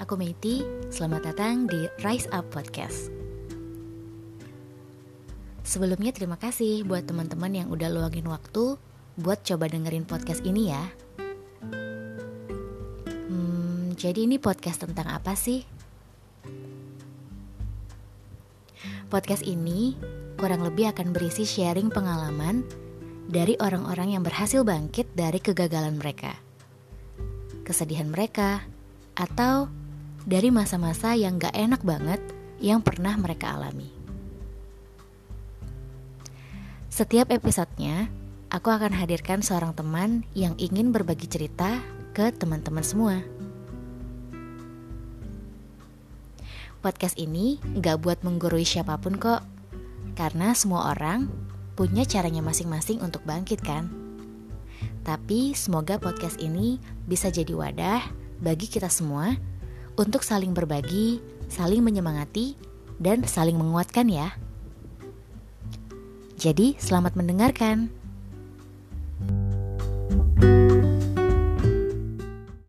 aku Meiti, selamat datang di Rise Up Podcast. Sebelumnya terima kasih buat teman-teman yang udah luangin waktu buat coba dengerin podcast ini ya. Hmm, jadi ini podcast tentang apa sih? Podcast ini kurang lebih akan berisi sharing pengalaman dari orang-orang yang berhasil bangkit dari kegagalan mereka. Kesedihan mereka, atau dari masa-masa yang gak enak banget yang pernah mereka alami. Setiap episodenya, aku akan hadirkan seorang teman yang ingin berbagi cerita ke teman-teman semua. Podcast ini gak buat menggurui siapa pun kok, karena semua orang punya caranya masing-masing untuk bangkit kan. Tapi semoga podcast ini bisa jadi wadah bagi kita semua untuk saling berbagi, saling menyemangati, dan saling menguatkan ya. Jadi, selamat mendengarkan.